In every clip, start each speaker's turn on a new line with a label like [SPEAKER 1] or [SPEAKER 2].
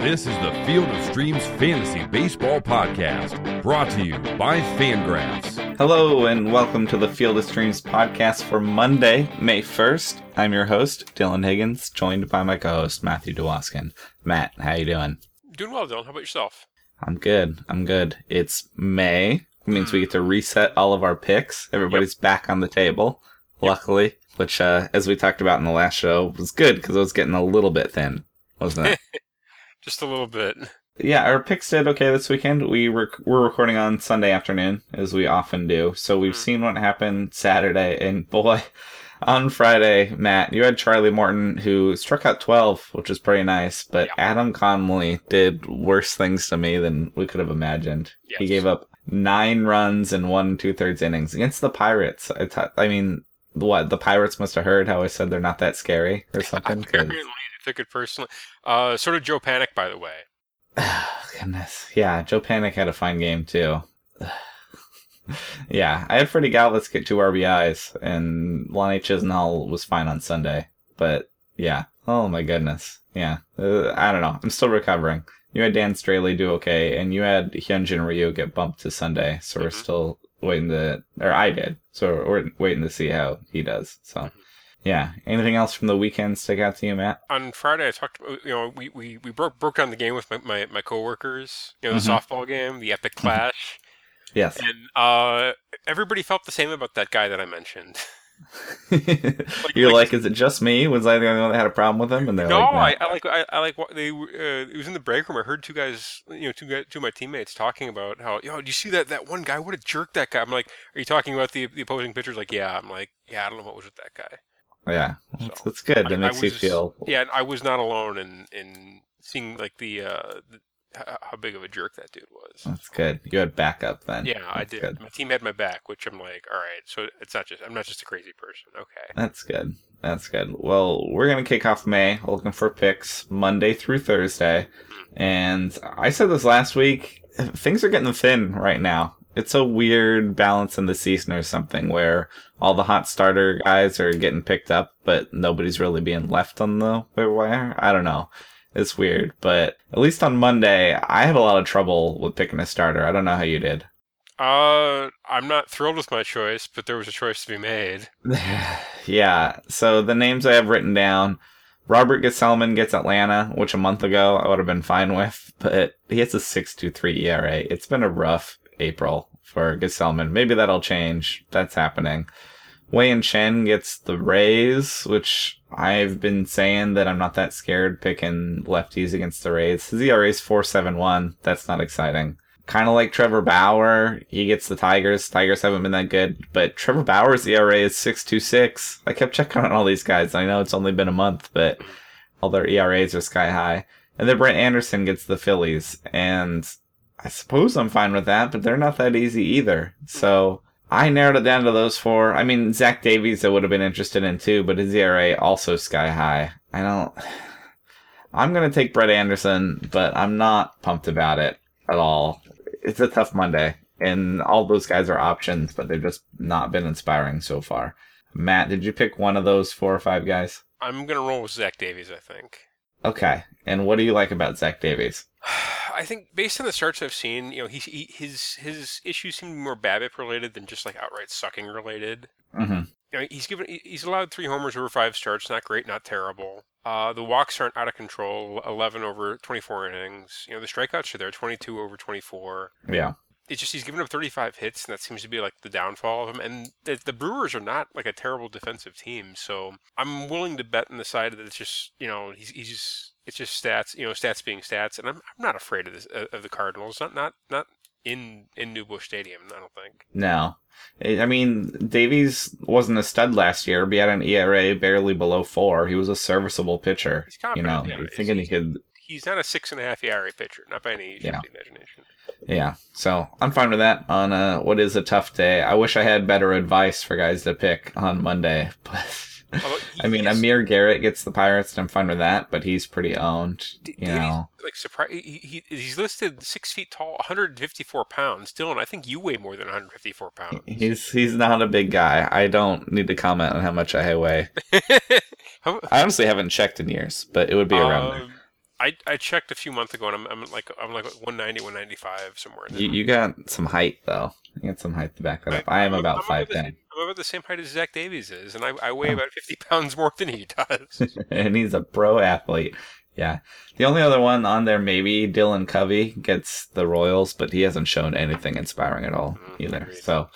[SPEAKER 1] This is the Field of Streams Fantasy Baseball Podcast, brought to you by Fangraphs.
[SPEAKER 2] Hello and welcome to the Field of Streams podcast for Monday, May 1st. I'm your host, Dylan Higgins, joined by my co-host, Matthew DeWaskin. Matt, how you doing?
[SPEAKER 3] Doing well, Dylan. How about yourself?
[SPEAKER 2] I'm good. I'm good. It's May. It means we get to reset all of our picks. Everybody's back on the table, luckily, which, uh, as we talked about in the last show, was good because it was getting a little bit thin, wasn't it?
[SPEAKER 3] Just a little bit.
[SPEAKER 2] yeah, our picks did okay this weekend. We rec- we're recording on Sunday afternoon, as we often do. So we've
[SPEAKER 3] Mm.
[SPEAKER 2] seen what happened Saturday, and boy, on Friday, Matt, you had Charlie Morton who struck out 12, which is pretty nice. But
[SPEAKER 3] Yeah.
[SPEAKER 2] Adam Conley did worse things to me than we could have imagined. He gave up nine runs in one two thirds innings against the Pirates. I I mean, what the Pirates must have heard how I said they're not that scary or something.
[SPEAKER 3] Apparently, took it personally. Uh, sort of Joe Panik, by the way.
[SPEAKER 2] Goodness. Yeah, Joe Panik had a fine game too. yeah, I had Freddie Galvis get two RBIs, and Lonnie Chisenhall was fine on Sunday. But yeah, oh my goodness. Yeah, uh, I don't know. I'm still recovering. You had Dan Straily do okay, and you had Hyunjin Ryu get bumped to Sunday, so we're
[SPEAKER 3] Mhm.
[SPEAKER 2] still waiting to, or I did, so we're waiting to see how he does. So, yeah. Anything else from the weekend stick out to you, Matt?
[SPEAKER 3] On Friday, I talked. about- You know, we, we, we broke broke down the game with my my, my coworkers. You know, the
[SPEAKER 2] Mhm.
[SPEAKER 3] softball game, the epic clash,
[SPEAKER 2] Yes.
[SPEAKER 3] and uh, everybody felt the same about that guy that I mentioned.
[SPEAKER 2] You're
[SPEAKER 3] like-
[SPEAKER 2] like, is it just me? Was I the only one that had a problem with him? And they're
[SPEAKER 3] no,
[SPEAKER 2] like,
[SPEAKER 3] I, I like I, I like what they were- uh, it was in the break room. I heard two guys, you know, two guys, two of my teammates talking about how, yo, do you see that that one guy? What a jerk that guy! I'm like, are you talking about the the opposing pitchers? Like, yeah. I'm like, yeah, I don't know what was with that guy.
[SPEAKER 2] Yeah, it's,
[SPEAKER 3] So,
[SPEAKER 2] it's good.
[SPEAKER 3] I-
[SPEAKER 2] It makes
[SPEAKER 3] I
[SPEAKER 2] you feel.
[SPEAKER 3] Yeah, I was not alone in in seeing like the, uh, the how big of a jerk that dude was.
[SPEAKER 2] That's good. You had backup then.
[SPEAKER 3] Yeah, I did.
[SPEAKER 2] Good.
[SPEAKER 3] My team had my back, which I'm like, all right. So it's not just I'm not just a crazy person. Okay.
[SPEAKER 2] That's good. That's good. Well, we're gonna kick off May looking for picks Monday through Thursday, and I said this last week. Things are getting thin right now. It's a weird balance in the season or something where all the hot starter guys are getting picked up, but nobody's really being left on the wire. I don't know. It's weird, but at least on Monday, I had a lot of trouble with picking a starter. I don't know how you did.
[SPEAKER 3] Uh, I'm not thrilled with my choice, but there was a choice to be made.
[SPEAKER 2] yeah. So the names I have written down. Robert Gsellman gets Atlanta, which a month ago I would have been fine with, but he has a 6.23 ERA. It's been a rough April for Gsellman. Maybe that'll change. That's happening. Wei-Yin Chen gets the Rays, which I've been saying that I'm not that scared picking lefties against the Rays. His ERA is 4.71. That's not exciting kind of like Trevor Bauer. He gets the Tigers. Tigers haven't been that good, but Trevor Bauer's ERA is six two six. I kept checking on all these guys. I know it's only been a month, but all their ERAs are sky high. And then Brett Anderson gets the Phillies, and I suppose I'm fine with that, but they're not that easy either. So I narrowed it down to those four. I mean, Zach Davies I would have been interested in too, but his ERA also sky high. I don't. I'm gonna take Brett Anderson, but I'm not pumped about it at all. It's a tough Monday, and all those guys are options, but they've just not been inspiring so far. Matt, did you pick one of those four or five guys?
[SPEAKER 3] I'm gonna roll with Zach Davies. I think.
[SPEAKER 2] Okay, and what do you like about Zach Davies?
[SPEAKER 3] I think based on the starts I've seen, you know, he, he his his issues seem to be more BABIP related than just like outright sucking related.
[SPEAKER 2] Mm-hmm.
[SPEAKER 3] You know, he's given he's allowed three homers over five starts. Not great, not terrible. Uh, the walks aren't out of control. Eleven over twenty-four innings. You know, the strikeouts are there. Twenty-two over twenty-four.
[SPEAKER 2] Yeah,
[SPEAKER 3] It's just he's given up 35 hits, and that seems to be like the downfall of him. And the, the Brewers are not like a terrible defensive team, so I'm willing to bet on the side that it's just you know he's he's just it's just stats, you know, stats being stats, and I'm I'm not afraid of this of the Cardinals. Not not not in in New Busch Stadium. I don't think.
[SPEAKER 2] no. I mean, Davies wasn't a stud last year, but he had an ERA barely below four. He was a serviceable pitcher.
[SPEAKER 3] He's
[SPEAKER 2] You know,
[SPEAKER 3] yeah.
[SPEAKER 2] thinking he could
[SPEAKER 3] He's not a six and a half ERA pitcher, not by any
[SPEAKER 2] Yeah.
[SPEAKER 3] imagination.
[SPEAKER 2] Yeah, so I'm fine with that on uh, what is a tough day. I wish I had better advice for guys to pick on Monday, but I mean,
[SPEAKER 3] is-
[SPEAKER 2] Amir Garrett gets the Pirates, and I'm fine with that, but he's pretty owned. You know,
[SPEAKER 3] like surprise. He, he he's listed six feet tall, 154 pounds. Dylan, I think you weigh more than 154 pounds.
[SPEAKER 2] he's he's not a big guy. I don't need to comment on how much I weigh.
[SPEAKER 3] How-
[SPEAKER 2] I honestly haven't checked in years, but it would be around there.
[SPEAKER 3] Um, I, I checked a few months ago, and I'm, I'm like I'm like 190, 195 somewhere. In.
[SPEAKER 2] You, you got some height though. You got some height to back that up. I am
[SPEAKER 3] I'm-
[SPEAKER 2] about
[SPEAKER 3] I'm
[SPEAKER 2] five ten,
[SPEAKER 3] about the same height as Zach Davies is, and I, I weigh about 50 pounds more than he does.
[SPEAKER 2] and he's a pro athlete. Yeah. The only other one on there, maybe Dylan Covey gets the Royals, but he hasn't shown anything inspiring at all
[SPEAKER 3] Mm,
[SPEAKER 2] either.
[SPEAKER 3] agreed.
[SPEAKER 2] So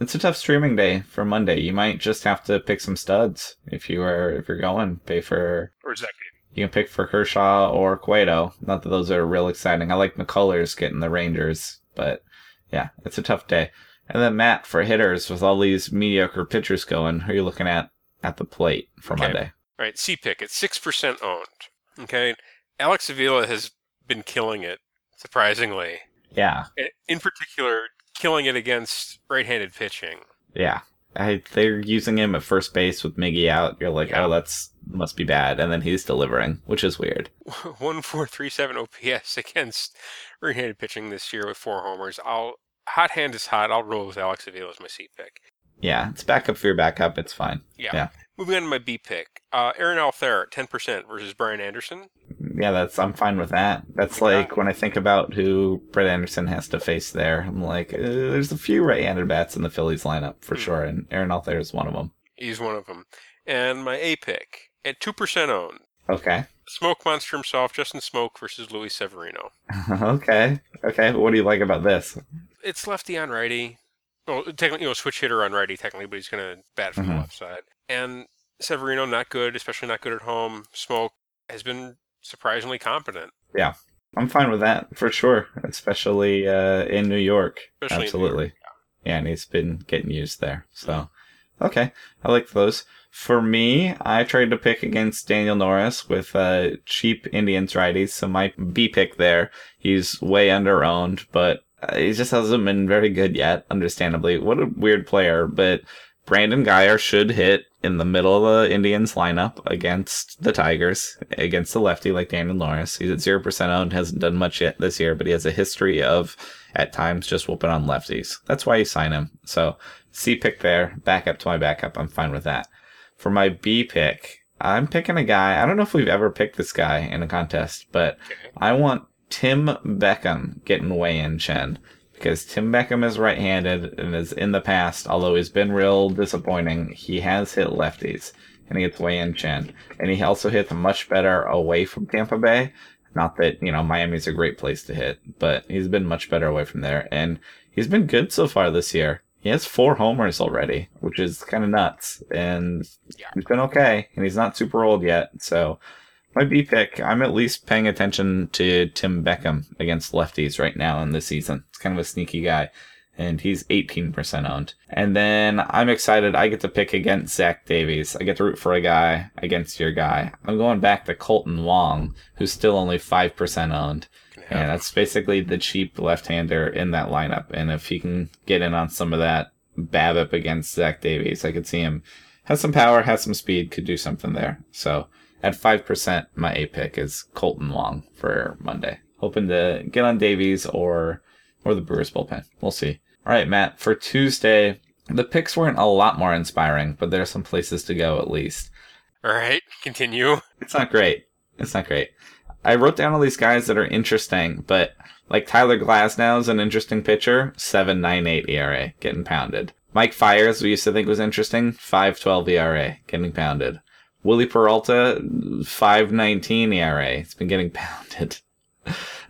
[SPEAKER 2] it's a tough streaming day for Monday. You might just have to pick some studs if you are if you're going. Pay for
[SPEAKER 3] or Zach
[SPEAKER 2] you can pick for Kershaw or Cueto. Not that those are real exciting. I like McCullers getting the Rangers, but yeah, it's a tough day. And then Matt for hitters with all these mediocre pitchers going, who are you looking at at the plate for
[SPEAKER 3] Okay.
[SPEAKER 2] Monday?
[SPEAKER 3] All right, C pick. It's six percent owned. Okay, Alex Avila has been killing it, surprisingly.
[SPEAKER 2] Yeah,
[SPEAKER 3] In particular, killing it against right-handed pitching.
[SPEAKER 2] yeah. I, they're using him at first base with Miggy out. You're like,
[SPEAKER 3] Yeah.
[SPEAKER 2] oh, that's must be bad, and then he's delivering, which is weird.
[SPEAKER 3] One four three seven OPS against right-handed pitching this year with four homers. I'll hot hand is hot. I'll roll with Alex Avila as my C pick.
[SPEAKER 2] Yeah, it's backup for your backup. It's fine.
[SPEAKER 3] Yeah.
[SPEAKER 2] Yeah.
[SPEAKER 3] Moving on to my B pick. Uh, Aaron Altherr, ten percent versus Brian Anderson.
[SPEAKER 2] Yeah, that's I'm fine with that. That's
[SPEAKER 3] Yeah.
[SPEAKER 2] like when I think about who Brett Anderson has to face there. I'm like, uh, there's a few right-handed bats in the Phillies lineup for
[SPEAKER 3] Hmm.
[SPEAKER 2] sure, and Aaron Altherr is one of them.
[SPEAKER 3] He's one of them. And my A pick at two percent owned.
[SPEAKER 2] Okay,
[SPEAKER 3] Smoke monster himself, Justin Smoak versus Luis Severino.
[SPEAKER 2] okay, okay. What do you like about this?
[SPEAKER 3] It's lefty on righty. Well, technically, you know, switch hitter on righty technically, but he's going to bat from the
[SPEAKER 2] Mhm.
[SPEAKER 3] left side. And Severino not good, especially not good at home. Smoak has been surprisingly competent.
[SPEAKER 2] Yeah, I'm fine with that for sure, especially uh, in New York.
[SPEAKER 3] Especially in New
[SPEAKER 2] Absolutely. yeah, and he's been getting used there. So, okay, I like those. For me, I tried to pick against Daniel Norris with uh, cheap Indians righties, so my B pick there. He's way under owned, but Uh, he just hasn't been very good yet. Understandably, what a weird player. But Brandon Guyer should hit in the middle of the Indians lineup against the Tigers, against the lefty like Daniel Norris. He's at zero percent owned, hasn't done much yet this year, but he has a history of at times just whooping on lefties. That's why you sign him. So C pick there, backup to my backup. I'm fine with that. For my B pick, I'm picking a guy. I don't know if we've ever picked this guy in a contest, but I want Tim Beckham getting Wei-Yin Chen because Tim Beckham is right-handed and is in the past, although he's been real disappointing. He has hit lefties and he gets Wei-Yin Chen, and he also hits much better away from Tampa Bay. Not that you know Miami's a great place to hit, but he's been much better away from there, and he's been good so far this year. He has four homers already, which is kind of nuts, and
[SPEAKER 3] Yeah.
[SPEAKER 2] he's been okay, and he's not super old yet. So my B pick, I'm at least paying attention to Tim Beckham against lefties right now in this season. It's kind of a sneaky guy, and he's 18% owned. And then I'm excited. I get to pick against Zach Davies. I get to root for a guy against your guy. I'm going back to Kolten Wong, who's still only 5% owned.
[SPEAKER 3] Have
[SPEAKER 2] And that's basically the cheap left-hander in that lineup. And if he can get in on some of that BABIP against Zach Davies, I could see him has some power, has some speed, could do something there. So at five percent, my A pick is Kolten Wong for Monday. Hoping to get on Davies or or the Brewers bullpen. We'll see. All right, Matt. For Tuesday, the picks weren't a lot more inspiring, but there are some places to go at least.
[SPEAKER 3] All right, continue.
[SPEAKER 2] It's not great. It's not great. I wrote down all these guys that are interesting, but like Tyler Glasnow is an interesting pitcher, seven nine eight ERA, getting pounded. Mike Fiers, we used to think was interesting, five twelve ERA, getting pounded. Wily Peralta, five nineteen ERA, it's been getting pounded.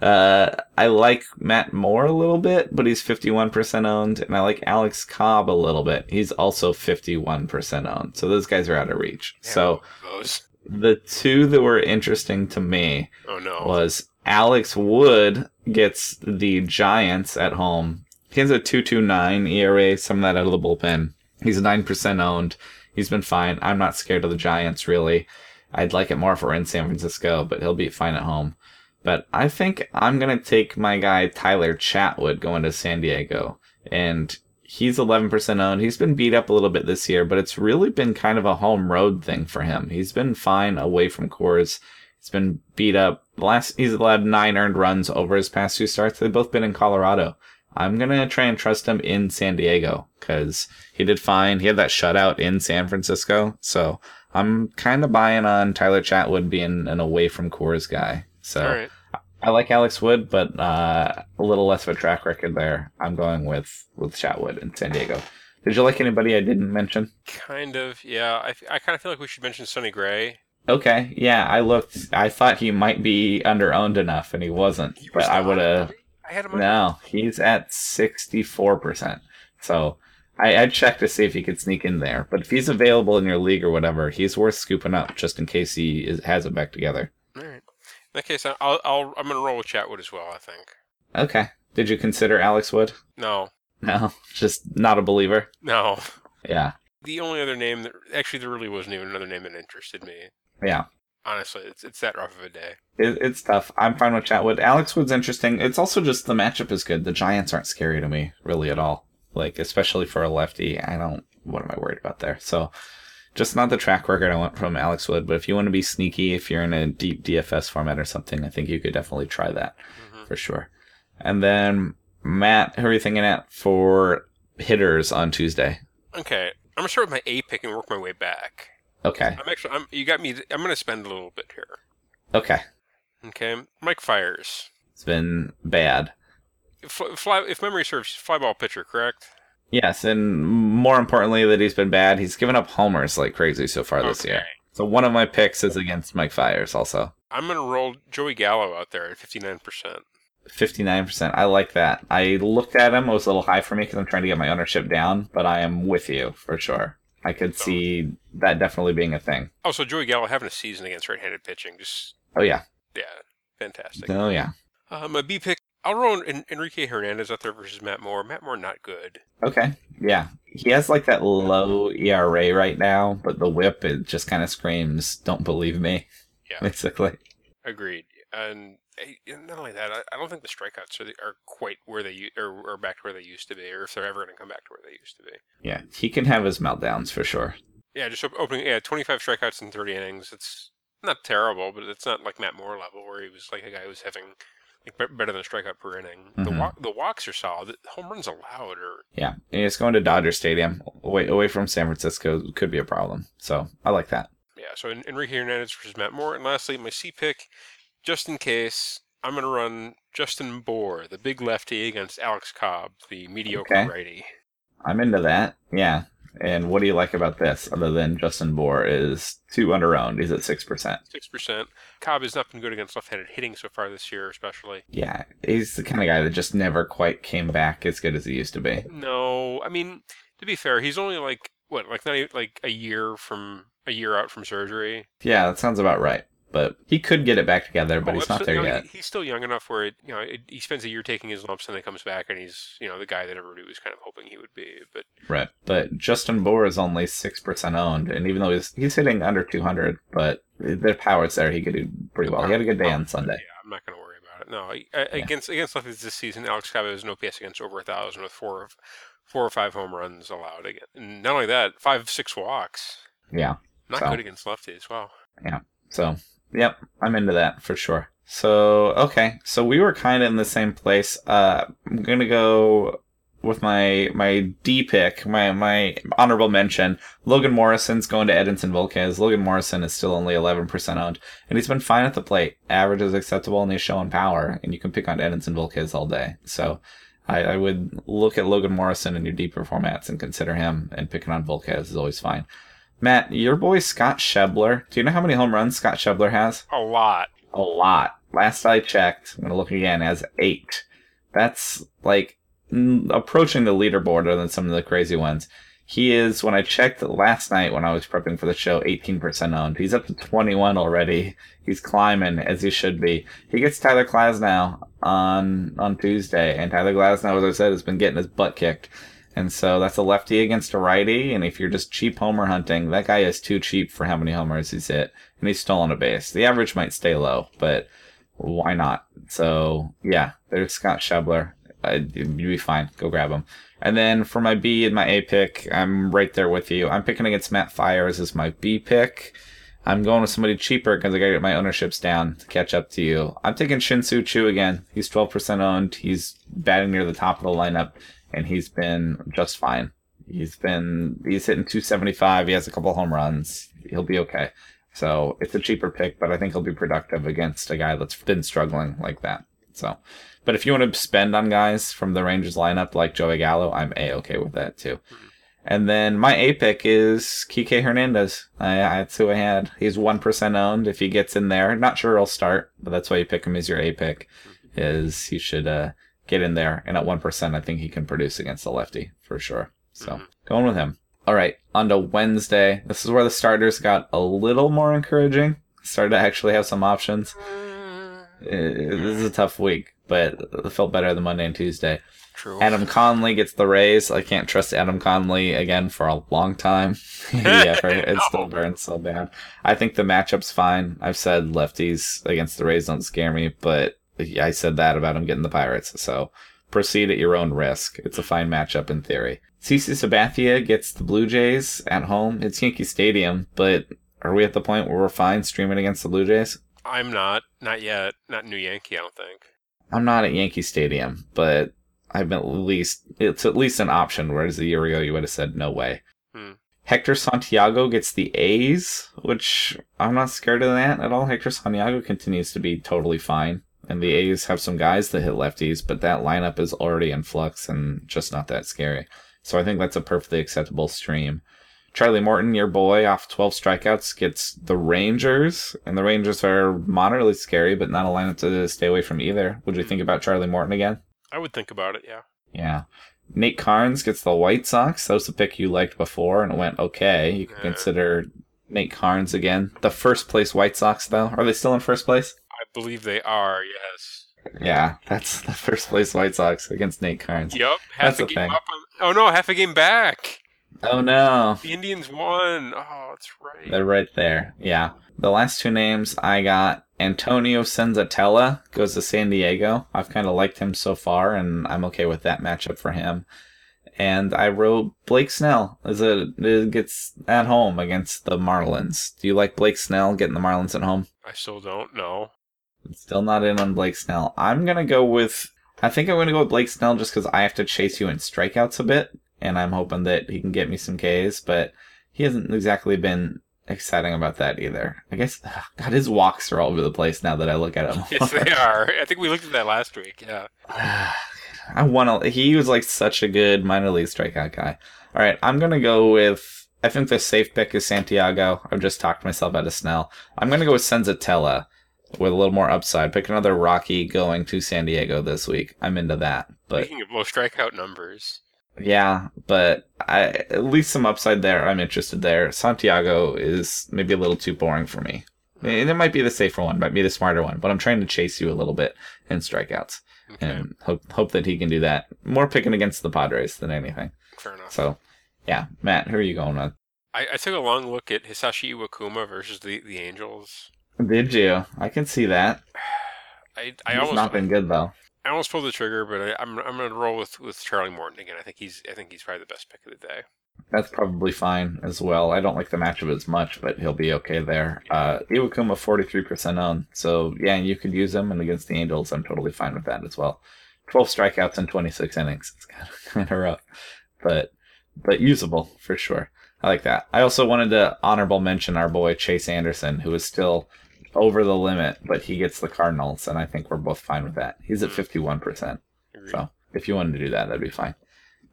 [SPEAKER 2] Uh, I like Matt Moore a little bit, but he's 51% owned, and I like Alex Cobb a little bit. He's also 51% owned. So those guys are out of reach. So
[SPEAKER 3] those.
[SPEAKER 2] the two that were interesting to me
[SPEAKER 3] Oh no.
[SPEAKER 2] was Alex Wood gets the Giants at home. He has a 229 ERA, some of that out of the bullpen. He's 9% owned. He's been fine. I'm not scared of the Giants, really. I'd like it more if we're in San Francisco, but he'll be fine at home. But I think I'm to take my guy Tyler Chatwood going to San Diego. And he's 11% owned. He's been beat up a little bit this year, but it's really been kind of a home road thing for him. He's been fine away from Coors. He's been beat up. Last he's allowed nine earned runs over his past two starts. They've both been in Colorado. I'm gonna try and trust him in San Diego because he did fine. He had that shutout in San Francisco, so I'm kind of buying on Tyler Chatwood being an away from Coors guy So
[SPEAKER 3] right.
[SPEAKER 2] I like Alex Wood, but uh, a little less of a track record there. I'm going with with Chatwood in San Diego. Did you like anybody I didn't mention?
[SPEAKER 3] Kind of, yeah. I, I kind of feel like we should mention Sonny Gray.
[SPEAKER 2] Okay, yeah, I looked. I thought he might be under owned enough, and he wasn't.
[SPEAKER 3] He
[SPEAKER 2] but
[SPEAKER 3] was
[SPEAKER 2] I would have.
[SPEAKER 3] I had him.
[SPEAKER 2] No, he's at sixty four percent. So I, I'd check to see if he could sneak in there. But if he's available in your league or whatever, he's worth scooping up just in case he is, has it back together.
[SPEAKER 3] All right. In that case, I'll, I'll I'm gonna roll with Chatwood as well. I think.
[SPEAKER 2] Okay. Did you consider Alex Wood?
[SPEAKER 3] No,
[SPEAKER 2] No, just not a believer.
[SPEAKER 3] no.
[SPEAKER 2] Yeah,
[SPEAKER 3] The only other name that actually there really wasn't even another name that interested me.
[SPEAKER 2] yeah.
[SPEAKER 3] Honestly, it's it's that rough of a day.
[SPEAKER 2] It, it's tough. I'm fine with Chatwood. Alex Wood's interesting. It's also just the matchup is good. The Giants aren't scary to me really at all. Like especially for a lefty, I don't. What am I worried about there? So, just not the track record I want from Alex Wood. But if you want to be sneaky, if you're in a deep DFS format or something, I think you could definitely try that
[SPEAKER 3] hmm
[SPEAKER 2] for sure. And then Matt, who are you thinking at for hitters on Tuesday?
[SPEAKER 3] Okay, I'm gonna start with my A pick and work my way back.
[SPEAKER 2] Okay.
[SPEAKER 3] I'm actually I'm you got me. I'm gonna spend a little bit here.
[SPEAKER 2] Okay.
[SPEAKER 3] Okay, Mike Fiers.
[SPEAKER 2] It's been bad.
[SPEAKER 3] Fly, fly, if memory serves, fly ball pitcher, correct?
[SPEAKER 2] Yes, and more importantly, that he's been bad. He's given up homers like crazy so far this
[SPEAKER 3] Okay.
[SPEAKER 2] year. So one of my picks is against Mike Fiers, also
[SPEAKER 3] I'm gonna roll Joey Gallo out there at 59%.
[SPEAKER 2] fifty nine percent. I like that. I looked at him; it was a little high for me because I'm trying to get my ownership down. But I am with you for sure. I could see that definitely being a thing.
[SPEAKER 3] Oh, so Joey Gallo having a season against right-handed pitching, just
[SPEAKER 2] Oh yeah,
[SPEAKER 3] yeah, fantastic.
[SPEAKER 2] oh yeah.
[SPEAKER 3] Uh, my B pick, I'll roll En- Enrique Hernandez out there versus Matt Moore. Matt Moore not good.
[SPEAKER 2] Okay, yeah. He has like that low ERA right now, but the WHIP it just kind of screams, "Don't believe me."
[SPEAKER 3] Yeah.
[SPEAKER 2] basically.
[SPEAKER 3] Agreed. And not only that, I, I don't think the strikeouts are, the, are quite where they or, or back to where they used to be, or if they're ever going to come back to where they used to be.
[SPEAKER 2] Yeah, he can have his meltdowns for sure.
[SPEAKER 3] Yeah, just opening. Yeah, 25 strikeouts in 30 innings. It's not terrible, but it's not like Matt Moore level where he was like a guy who was having like better than a strikeout per inning. The
[SPEAKER 2] Mhm.
[SPEAKER 3] walk, the walks are solid. The home runs allowed are
[SPEAKER 2] Yeah, and it's going to Dodger Stadium, away away from San Francisco, could be a problem. So I like that.
[SPEAKER 3] yeah. So En- Enrique Hernandez versus Matt Moore, and lastly my C pick, just in case. I'm going to run Justin Bour, the big lefty, against Alex Cobb, the mediocre
[SPEAKER 2] Okay.
[SPEAKER 3] righty.
[SPEAKER 2] I'm into that. Yeah. And what do you like about this, other than Justin Bour is two underowned? He's at six percent.
[SPEAKER 3] Six percent. Cobb has not been good against left-handed hitting so far this year, especially.
[SPEAKER 2] Yeah, he's the kind of guy that just never quite came back as good as he used to be.
[SPEAKER 3] No, I mean to be fair, he's only like what, like not even, like a year from a year out from surgery.
[SPEAKER 2] Yeah, that sounds about right. But he could get it back together, but
[SPEAKER 3] Oh,
[SPEAKER 2] he's not there.
[SPEAKER 3] No,
[SPEAKER 2] yet.
[SPEAKER 3] he's still young enough where it, you know it, he spends a year taking his lumps and then comes back and he's you know the guy that everybody was kind of hoping he would be. But
[SPEAKER 2] Right. But Justin Bour is only six percent owned, and even though he's he's hitting under two hundred, but the power's there, he could do pretty well. He had a good day on Sunday.
[SPEAKER 3] yeah, I'm not going to worry about it. No, I- I- against against lefties this season, Alex Cobb has no PS against over a thousand with four of four or five home runs allowed again. And not only that, five six walks.
[SPEAKER 2] Yeah.
[SPEAKER 3] Not
[SPEAKER 2] So-
[SPEAKER 3] good against lefties. Wow. Yeah.
[SPEAKER 2] So, yep, I'm into that for sure. So, okay, so we were kind of in the same place. Uh, I'm gonna go with my my D pick, my my honorable mention. Logan Morrison's going to Edinson Volquez. Logan Morrison is still only 11% owned, and he's been fine at the plate. Average is acceptable, and he's showing power. And you can pick on Edinson Volquez all day. So. I, I would look at Logan Morrison in your deeper formats and consider him, and picking on Volquez is always fine. Matt, your boy Scott Schebler. Do you know how many home runs Scott Schebler has?
[SPEAKER 3] A lot.
[SPEAKER 2] A lot. Last I checked, I'm gonna look again, has eight. That's like approaching the leaderboard other than some of the crazy ones. He is, when I checked last night when I was prepping for the show, 18% owned. He's up to 21 already. He's climbing as he should be. He gets Tyler Glasnow on on Tuesday, and Tyler Glasnow, as I said, has been getting his butt kicked. And so that's a lefty against a righty. And if you're just cheap homer hunting, that guy is too cheap for how many homers he's hit. And he's stolen a base. The average might stay low, but why not? So yeah, there's Scott Schebler. Uh, you'd be fine. Go grab him. And then for my B and my A pick, I'm right there with you. I'm picking against Matt Fiers as my B pick. I'm going with somebody cheaper because I gotta get my ownerships down to catch up to you. I'm taking Shin-Soo Choo again. He's 12% owned. He's batting near the top of the lineup, and he's been just fine. He's been he's hitting 275. He has a couple home runs. He'll be okay. So it's a cheaper pick, but I think he'll be productive against a guy that's been struggling like that. So, but if you want to spend on guys from the Rangers lineup like Joey Gallo, I'm a okay with that too. And then my A pick is Kike Hernandez. I, that's who I had. He's one percent owned. If he gets in there, not sure he'll start, but that's why you pick him as your A pick. Is he should uh, get in there, and at one percent, I think he can produce against the lefty for sure. So
[SPEAKER 3] Mhm.
[SPEAKER 2] going with him. All right, on to Wednesday. This is where the starters got a little more encouraging. Started to actually have some options. Uh, This is a tough week, but it felt better than Monday and Tuesday.
[SPEAKER 3] True.
[SPEAKER 2] Adam Conley gets the Rays. I can't trust Adam Conley again for a long time. yeah, it still burns so bad. I think the matchup's fine. I've said lefties against the Rays don't scare me, but I said that about him getting the Pirates. So proceed at your own risk. It's a fine matchup in theory. CC Sabathia gets the Blue Jays at home. It's Yankee Stadium, but are we at the point where we're fine streaming against the Blue Jays?
[SPEAKER 3] I'm not. Not yet. Not New Yankee, I don't think.
[SPEAKER 2] I'm not at Yankee Stadium, but I've at least it's at least an option. Whereas a year ago you would have said no way.
[SPEAKER 3] Hmm.
[SPEAKER 2] Hector Santiago gets the A's, which I'm not scared of that at all. Hector Santiago continues to be totally fine, and the A's have some guys that hit lefties, but that lineup is already in flux and just not that scary. So I think that's a perfectly acceptable stream. Charlie Morton, your boy, off 12 strikeouts, gets the Rangers, and the Rangers are moderately scary, but not a lineup to stay away from either. Would you think mm-hmm. about Charlie Morton again?
[SPEAKER 3] I would think about it. Yeah.
[SPEAKER 2] Yeah. Nate Karns gets the White Sox. That was a pick you liked before, and it went okay. You could
[SPEAKER 3] Yeah.
[SPEAKER 2] consider Nate Karns again. The first place White Sox, though, are they still in first place?
[SPEAKER 3] I believe they are. Yes.
[SPEAKER 2] Yeah, that's the first place White Sox against Nate Karns.
[SPEAKER 3] Yep. Half
[SPEAKER 2] That's
[SPEAKER 3] a game
[SPEAKER 2] thing.
[SPEAKER 3] up. On, oh no, half a game back.
[SPEAKER 2] Oh no,
[SPEAKER 3] The Indians won. Oh, that's right.
[SPEAKER 2] they're right there. Yeah, the last two names I got. Antonio Senzatela goes to San Diego. I've kind of liked him so far, and I'm okay with that matchup for him. And I wrote Blake Snell as a it gets at home against the Marlins. Do you like Blake Snell getting the Marlins at home?
[SPEAKER 3] I still don't know.
[SPEAKER 2] Still not in on Blake Snell. I'm gonna go with. I think I'm gonna go with Blake Snell just because I have to chase you in strikeouts a bit, and I'm hoping that he can get me some Ks. But he hasn't exactly been exciting about that either. I guess God, his walks are all over the place now that I look at him.
[SPEAKER 3] Yes, they are. I think we looked at that last week. Yeah.
[SPEAKER 2] I want to. He was like such a good minor league strikeout guy. All right, I'm gonna go with. I think the safe pick is Santiago. I've just talked myself out of Snell. I'm gonna go with Senzatela with a little more upside. Pick another Rocky going to San Diego this week. I'm into that. But
[SPEAKER 3] Speaking of low strikeout numbers,
[SPEAKER 2] yeah, but I at least some upside there. I'm interested there. Santiago is maybe a little too boring for me. And it might be the safer one, might be the smarter one, but I'm trying to chase you a little bit in strikeouts
[SPEAKER 3] okay,
[SPEAKER 2] and hope hope that he can do that. More picking against the Padres than anything.
[SPEAKER 3] fair enough.
[SPEAKER 2] So, yeah, Matt, who are you going with?
[SPEAKER 3] I, I took a long look at Hisashi Iwakuma versus the, the Angels.
[SPEAKER 2] Did you? I can see that.
[SPEAKER 3] I, I almost
[SPEAKER 2] not been good though.
[SPEAKER 3] I almost pulled the trigger, but I, I'm I'm gonna roll with, with Charlie Morton again. I think he's I think he's probably the best pick of the day.
[SPEAKER 2] That's probably fine as well. I don't like the matchup as much, but he'll be okay there. Uh, Iwakuma 43% on, So, yeah, you could use him. And against the Angels, I'm totally fine with that as well. 12 strikeouts in 26 innings. It's kind of, kind of rough, but, but usable for sure. I like that. I also wanted to honorable mention our boy Chase Anderson, who is still over the limit, but he gets the Cardinals, and I think we're both fine with that. He's at 51%. So, if you wanted to do that, that'd be fine.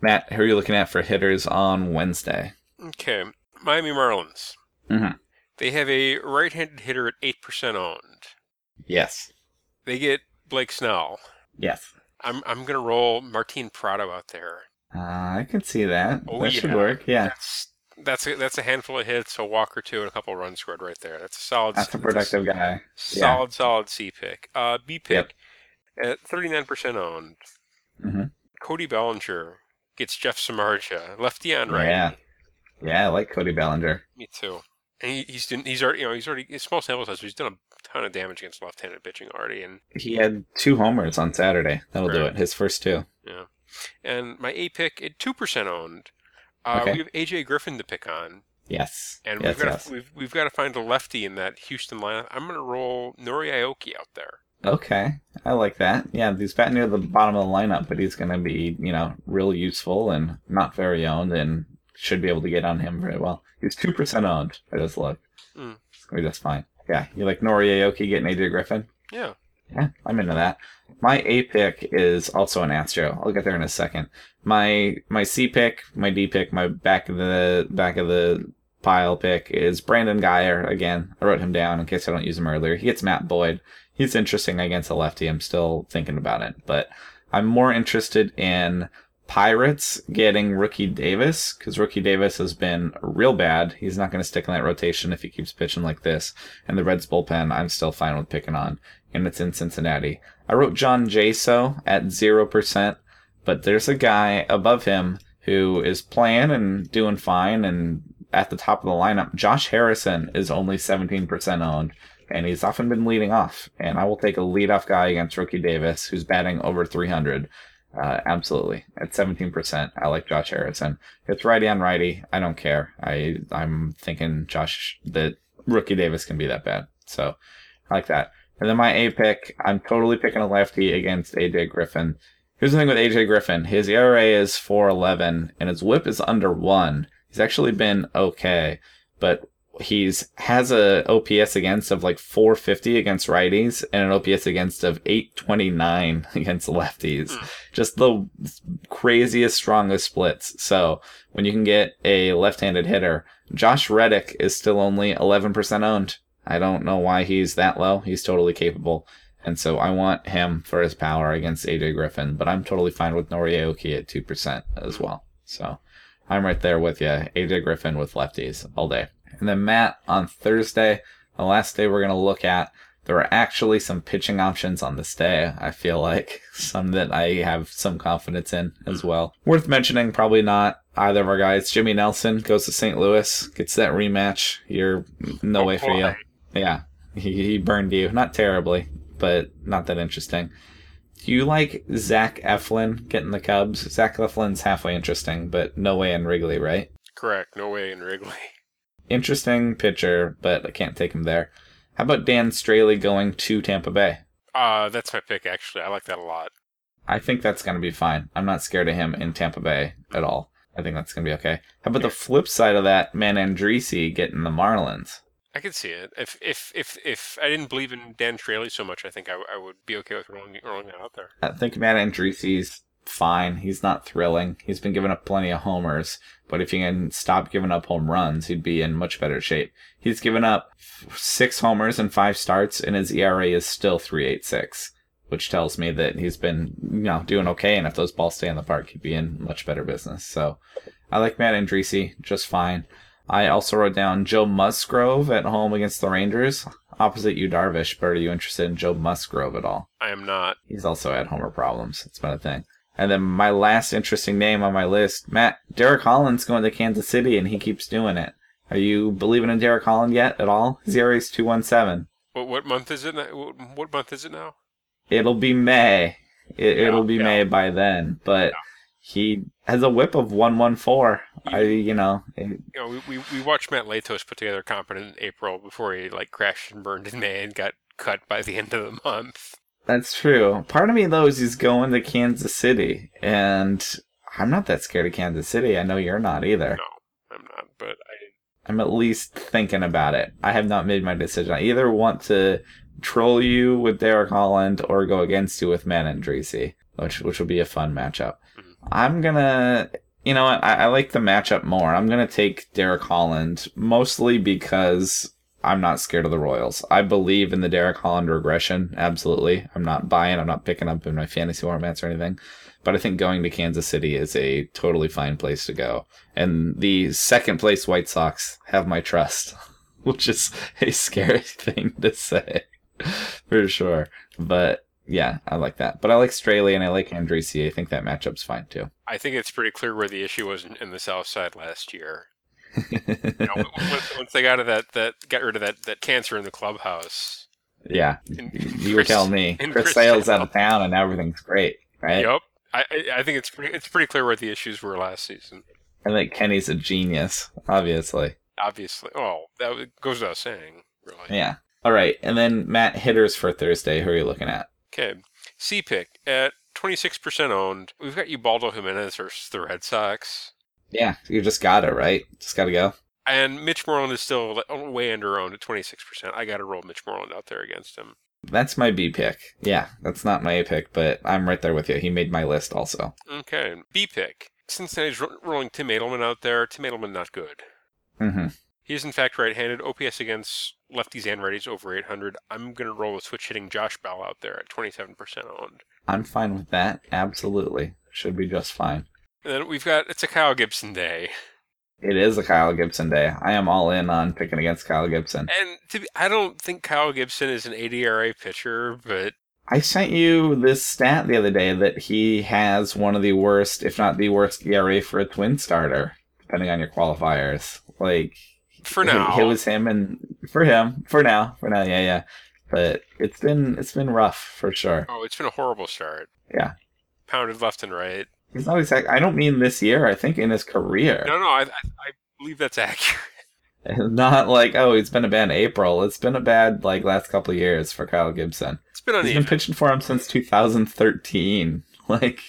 [SPEAKER 2] Matt, who are you looking at for hitters on Wednesday?
[SPEAKER 3] Okay, Miami Marlins.
[SPEAKER 2] Mm-hmm.
[SPEAKER 3] They have a right-handed hitter at eight percent owned.
[SPEAKER 2] Yes.
[SPEAKER 3] They get Blake Snell.
[SPEAKER 2] Yes.
[SPEAKER 3] I'm I'm gonna roll Martin Prado out there.
[SPEAKER 2] Uh, I can see that.
[SPEAKER 3] Oh,
[SPEAKER 2] that should work. Yeah.
[SPEAKER 3] That's that's a, that's a handful of hits, a walk or two, and a couple runs scored right there. That's a solid.
[SPEAKER 2] That's a productive guy.
[SPEAKER 3] Solid, solid C pick. Uh, B pick at 39% owned.
[SPEAKER 2] Mhm.
[SPEAKER 3] Cody Bellinger gets Jeff Samardzija, lefty on right.
[SPEAKER 2] Yeah. Yeah, I like Cody Bellinger.
[SPEAKER 3] Me too. And he, he's done, he's already you know he's already it's small sample size, but he's done a ton of damage against left-handed pitching already. And
[SPEAKER 2] He had two homers on Saturday. That'll do it. His first two.
[SPEAKER 3] yeah, and my A pick at two percent owned. Uh,
[SPEAKER 2] Okay.
[SPEAKER 3] We have AJ Griffin to pick on,
[SPEAKER 2] Yes.
[SPEAKER 3] and
[SPEAKER 2] yes,
[SPEAKER 3] we've got
[SPEAKER 2] yes.
[SPEAKER 3] to, we've we've got to find a lefty in that Houston lineup. I'm gonna roll Nori Aoki out there.
[SPEAKER 2] Okay. I like that. Yeah, he's batting near the bottom of the lineup, but he's going to be, you know, real useful and not very owned and should be able to get on him very well. He's 2% owned. I just looked.
[SPEAKER 3] Hmm.
[SPEAKER 2] gonna be just fine. Yeah, you like Nori Aoki getting AJ Griffin?
[SPEAKER 3] Yeah.
[SPEAKER 2] Yeah, I'm into that. My A pick is also an Astro. I'll get there in a second. My my C pick, my D pick, my back of the back of the pile pick is Brandon Guyer. Again, I wrote him down in case I don't use him earlier. He gets Matt Boyd. He's interesting against a lefty. I'm still thinking about it, but I'm more interested in Pirates getting Rookie Davis because Rookie Davis has been real bad. He's not going to stick in that rotation if he keeps pitching like this. And the Reds bullpen, I'm still fine with picking on, and it's in Cincinnati. I wrote John Jaso at zero percent, but there's a guy above him who is playing and doing fine and at the top of the lineup. Josh Harrison is only 17% owned and he's often been leading off. And I will take a leadoff guy against Rookie Davis, who's batting over 300. Uh, absolutely, at 17%, I like Josh Harrison. It's righty on righty. I don't care. I I'm thinking Josh that Rookie Davis can be that bad. So I like that. And then my A pick, I'm totally picking a lefty against AJ Griffin. Here's the thing with AJ Griffin: his ERA is 4.11, and his WHIP is under one. He's actually been okay, but he's has a OPS against of like 450 against righties and an OPS against of 829 against lefties. Mm. Just the craziest, strongest splits. So when you can get a left-handed hitter, Josh Reddick is still only 11% owned. I don't know why he's that low. He's totally capable. And so I want him for his power against AJ Griffin, but I'm totally fine with Nori Aoki at 2% as well. So I'm right there with you. AJ Griffin with lefties all day. And then Matt on Thursday, the last day we're going to look at, there are actually some pitching options on this day. I feel like some that I have some confidence in as well. Worth mentioning, probably not either of our guys. Jimmy Nelson goes to St. Louis, gets that rematch. You're no oh, way for you. Yeah, he, he burned you. Not terribly, but not that interesting. Do you like Zach Eflin getting the Cubs? Zach Eflin's halfway interesting, but no way in Wrigley, right?
[SPEAKER 3] Correct. No way in Wrigley.
[SPEAKER 2] interesting pitcher, but I can't take him there. How about Dan Straily going to Tampa Bay?
[SPEAKER 3] Uh, that's my pick, actually. I like that a lot.
[SPEAKER 2] I think that's going to be fine. I'm not scared of him in Tampa Bay at all. I think that's going to be okay. How about the flip side of that, Man Manandrisi getting the Marlins?
[SPEAKER 3] I could see it. If if if if I didn't believe in Dan Straily so much, I think I, I would be okay with rolling, rolling that out there.
[SPEAKER 2] I think Manandrisi's fine. He's not thrilling. He's been giving up plenty of homers, but if he can stop giving up home runs, he'd be in much better shape. He's given up six homers and five starts, and his ERA is still 3.86, which tells me that he's been, you know, doing okay. And if those balls stay in the park, he'd be in much better business. So I like Manandrisi just fine. I also wrote down Joe Musgrove at home against the Rangers. Opposite you, Darvish, but are you interested in Joe Musgrove at all?
[SPEAKER 3] I am not.
[SPEAKER 2] He's also had homer problems. It's been a thing. And then my last interesting name on my list, Matt Derek Holland's going to Kansas City, and he keeps doing it. Are you believing in Derek Holland yet at all? His two one seven.
[SPEAKER 3] What what month is it? What month is it now?
[SPEAKER 2] It'll be May. It, will be yeah. May by then, but. Yeah. He has a whip of one one four. I you know. It,
[SPEAKER 3] you know, we, we we watched Matt Latos put together a competent in April before he like crashed and burned in May and got cut by the end of the month.
[SPEAKER 2] That's true. Part of me though is he's going to Kansas City, and I'm not that scared of Kansas City. I know you're not either.
[SPEAKER 3] No, I'm not. But I.
[SPEAKER 2] I'm at least thinking about it. I have not made my decision. I either want to troll you with Derek Holland or go against you with Matt Manandrisi, which which will be a fun matchup. Mm-hmm. I'm gonna. You know what? I, I like the matchup more. I'm gonna take Derek Holland mostly because I'm not scared of the Royals. I believe in the Derek Holland regression. Absolutely. I'm not buying, I'm not picking up in my fantasy formats or anything. But I think going to Kansas City is a totally fine place to go. And the second place White Sox have my trust, which is a scary thing to say for sure. But yeah, I like that. But I like Straily and I like Andriese. I think that matchup's fine too.
[SPEAKER 3] I think it's pretty clear where the issue was in, in the South Side last year you know, once, once, they got of that, that got rid of that, that cancer in the clubhouse.
[SPEAKER 2] Yeah, you were telling me Chris, Chris Sale's out of town and everything's great, right?
[SPEAKER 3] Yep. I, I think it's pretty it's pretty clear what the issues were last season.
[SPEAKER 2] I think Kenny's a genius, obviously.
[SPEAKER 3] Obviously. Oh, that goes without saying, really.
[SPEAKER 2] Yeah. All right, and then Matt hitters for Thursday. Who are you looking at?
[SPEAKER 3] Okay, C pick at twenty six percent owned. We've got Ubaldo Jimenez versus the Red Sox.
[SPEAKER 2] Yeah, you just got it, right? Just got to go.
[SPEAKER 3] And Mitch Moreland is still like, way under owned at 26%. I got to roll Mitch Moreland out there against him.
[SPEAKER 2] That's my B pick. Yeah, that's not my A pick, but I'm right there with you. He made my list also.
[SPEAKER 3] Okay. B pick. Cincinnati's ro- rolling Tim Adleman out there. Tim Adleman not good.
[SPEAKER 2] Mm hmm
[SPEAKER 3] He is in fact right-handed. OPS against lefties and righties over 800. I'm going to roll with switch hitting Josh Bell out there at 27% owned.
[SPEAKER 2] I'm fine with that. Absolutely. Should be just fine.
[SPEAKER 3] And then we've got it's a Kyle Gibson day.
[SPEAKER 2] It is a Kyle Gibson day. I am all in on picking against Kyle Gibson.
[SPEAKER 3] And to be, I don't think Kyle Gibson is an ADRA pitcher, but
[SPEAKER 2] I sent you this stat the other day that he has one of the worst, if not the worst, ERA for a twin starter, depending on your qualifiers. Like
[SPEAKER 3] for now,
[SPEAKER 2] it, was him, and for him, for now, for now, yeah, yeah. But it's been it's been rough for sure.
[SPEAKER 3] oh, it's been a horrible start.
[SPEAKER 2] Yeah.
[SPEAKER 3] Pounded left and right.
[SPEAKER 2] He's not exact. I don't mean this year. I think in his career.
[SPEAKER 3] No, no, I, I, I believe that's accurate.
[SPEAKER 2] Not like oh, it's been a bad April. It's been a bad like last couple of years for Kyle Gibson.
[SPEAKER 3] It's been
[SPEAKER 2] He's been pitching for him since 2013. Like,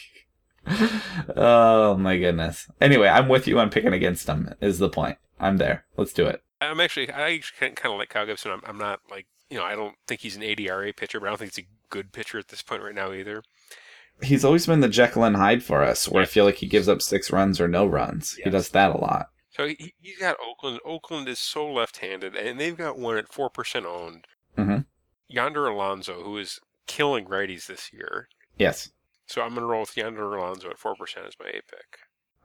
[SPEAKER 2] oh my goodness. Anyway, I'm with you on picking against him. Is the point? I'm there. Let's do it.
[SPEAKER 3] I'm actually, I actually kind of like Kyle Gibson. I'm, I'm not like, you know, I don't think he's an ADRA pitcher, but I don't think he's a good pitcher at this point right now either.
[SPEAKER 2] He's always been the Jekyll and Hyde for us, where I feel like he gives up six runs or no runs. He does that a lot.
[SPEAKER 3] So he, he's got Oakland. Oakland is so left-handed, and they've got one at four percent owned.
[SPEAKER 2] Mm-hmm.
[SPEAKER 3] Yonder Alonso, who is killing righties this year.
[SPEAKER 2] Yes,
[SPEAKER 3] So I'm gonna roll with Yonder Alonso at four percent as my A pick.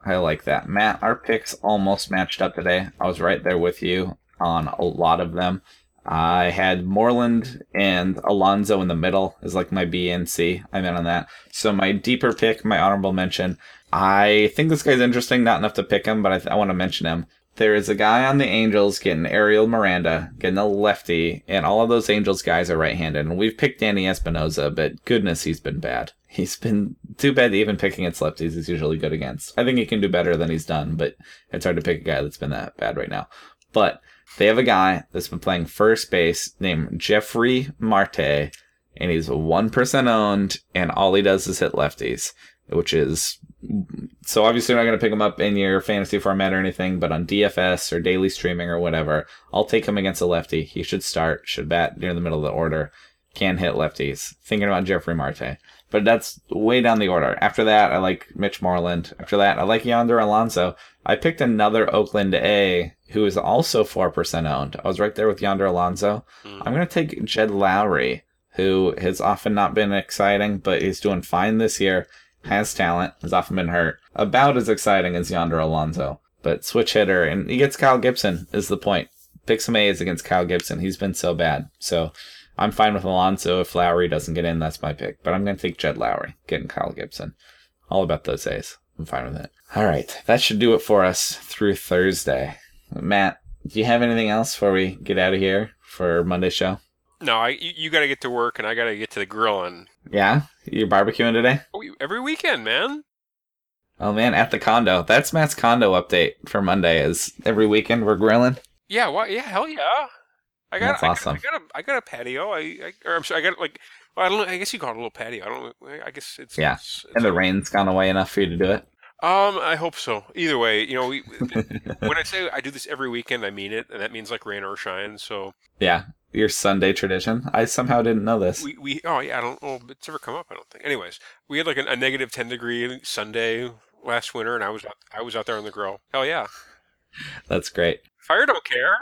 [SPEAKER 2] I like that. Matt, our picks almost matched up today. I was right there with you on a lot of them. I had Moreland and Alonso in the middle is like my B and C. I'm in on that. So my deeper pick, my honorable mention. I think this guy's interesting. Not enough to pick him, but I, th- I want to mention him. There is a guy on the Angels getting Ariel Miranda, getting a lefty, and all of those Angels guys are right-handed. And we've picked Danny Espinosa, but goodness, he's been bad. He's been too bad even picking against lefties. He's usually good against. I think he can do better than he's done, but it's hard to pick a guy that's been that bad right now. But they have a guy that's been playing first base named Jefry Marte, and he's 1% owned, and all he does is hit lefties, which is so obviously, you're not going to pick him up in your fantasy format or anything, but on DFS or daily streaming or whatever, I'll take him against a lefty. He should start, should bat near the middle of the order, can hit lefties. Thinking about Jefry Marte. But that's way down the order. After that, I like Mitch Moreland. After that, I like Yonder Alonso. I picked another Oakland A who is also 4% owned. I was right there with Yonder Alonso.
[SPEAKER 3] Hmm.
[SPEAKER 2] I'm going to take Jed Lowrie, who has often not been exciting, but he's doing fine this year. Has talent, has often been hurt. About as exciting as Yonder Alonso, but switch hitter, and he gets Kyle Gibson, is the point. Pick some A's against Kyle Gibson. He's been so bad. So I'm fine with Alonso. If Lowrie doesn't get in, that's my pick. But I'm going to take Jed Lowrie, getting Kyle Gibson. All about those A's. I'm fine with it. All right. That should do it for us through Thursday. Matt, do you have anything else before we get out of here for Monday's show?
[SPEAKER 3] No, I you, you got to get to work, and I got to get to the grilling.
[SPEAKER 2] Yeah? You're barbecuing today?
[SPEAKER 3] Oh, every weekend, man.
[SPEAKER 2] Oh man, at the condo. That's Matt's condo update for Monday. Is every weekend we're grilling.
[SPEAKER 3] Yeah, why? Yeah, hell yeah. I got,
[SPEAKER 2] That's
[SPEAKER 3] I,
[SPEAKER 2] awesome.
[SPEAKER 3] I got a, I got a patio. I, I or I'm sorry, I got like, well, I don't know. I guess you call it a little patio. I don't. I guess it's
[SPEAKER 2] Yeah,
[SPEAKER 3] It's, it's
[SPEAKER 2] And the
[SPEAKER 3] a-
[SPEAKER 2] rain's gone away enough for you to do it.
[SPEAKER 3] Um, I hope so. Either way, you know, we, when I say I do this every weekend, I mean it, and that means like rain or shine. So
[SPEAKER 2] yeah, your Sunday tradition. I somehow didn't know this.
[SPEAKER 3] we, we oh yeah, I don't know. It's never come up. I don't think. Anyways, we had like a, a negative ten degree Sunday last winter, and I was out, I was out there on the grill. Hell yeah,
[SPEAKER 2] That's great.
[SPEAKER 3] fire don't care.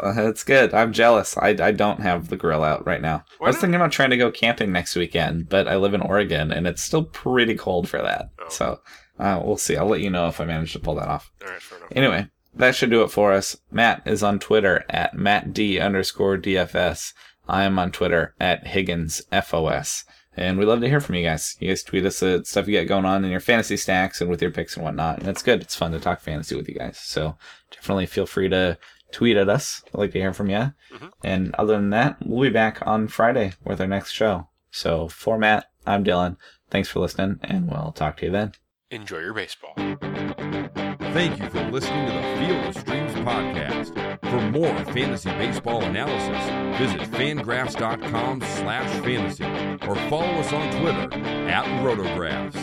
[SPEAKER 2] Uh, that's good. I'm jealous. I, I don't have the grill out right now.
[SPEAKER 3] Why
[SPEAKER 2] I was
[SPEAKER 3] not?
[SPEAKER 2] thinking about trying to go camping next weekend, but I live in Oregon and it's still pretty cold for that.
[SPEAKER 3] Oh.
[SPEAKER 2] So uh, we'll see. I'll let you know if I manage to pull that off.
[SPEAKER 3] All right, fair enough.
[SPEAKER 2] Anyway, that should do it for us. Matt is on Twitter at mattd underscore DFS. I am on Twitter at HigginsFOS. And we love to hear from you guys. You guys tweet us uh, stuff you got going on in your fantasy stacks and with your picks and whatnot. And it's good. It's fun to talk fantasy with you guys. So definitely feel free to tweet at us. I'd like to hear from you.
[SPEAKER 3] Mhm.
[SPEAKER 2] And other than that, we'll be back on Friday with our next show. So for Matt, I'm Dylan. Thanks for listening, and we'll talk to you then.
[SPEAKER 3] Enjoy your baseball.
[SPEAKER 1] Thank you for listening to the Field of Streams podcast. For more fantasy baseball analysis, visit fangraphs.com slash fantasy or follow us on Twitter at rotographs.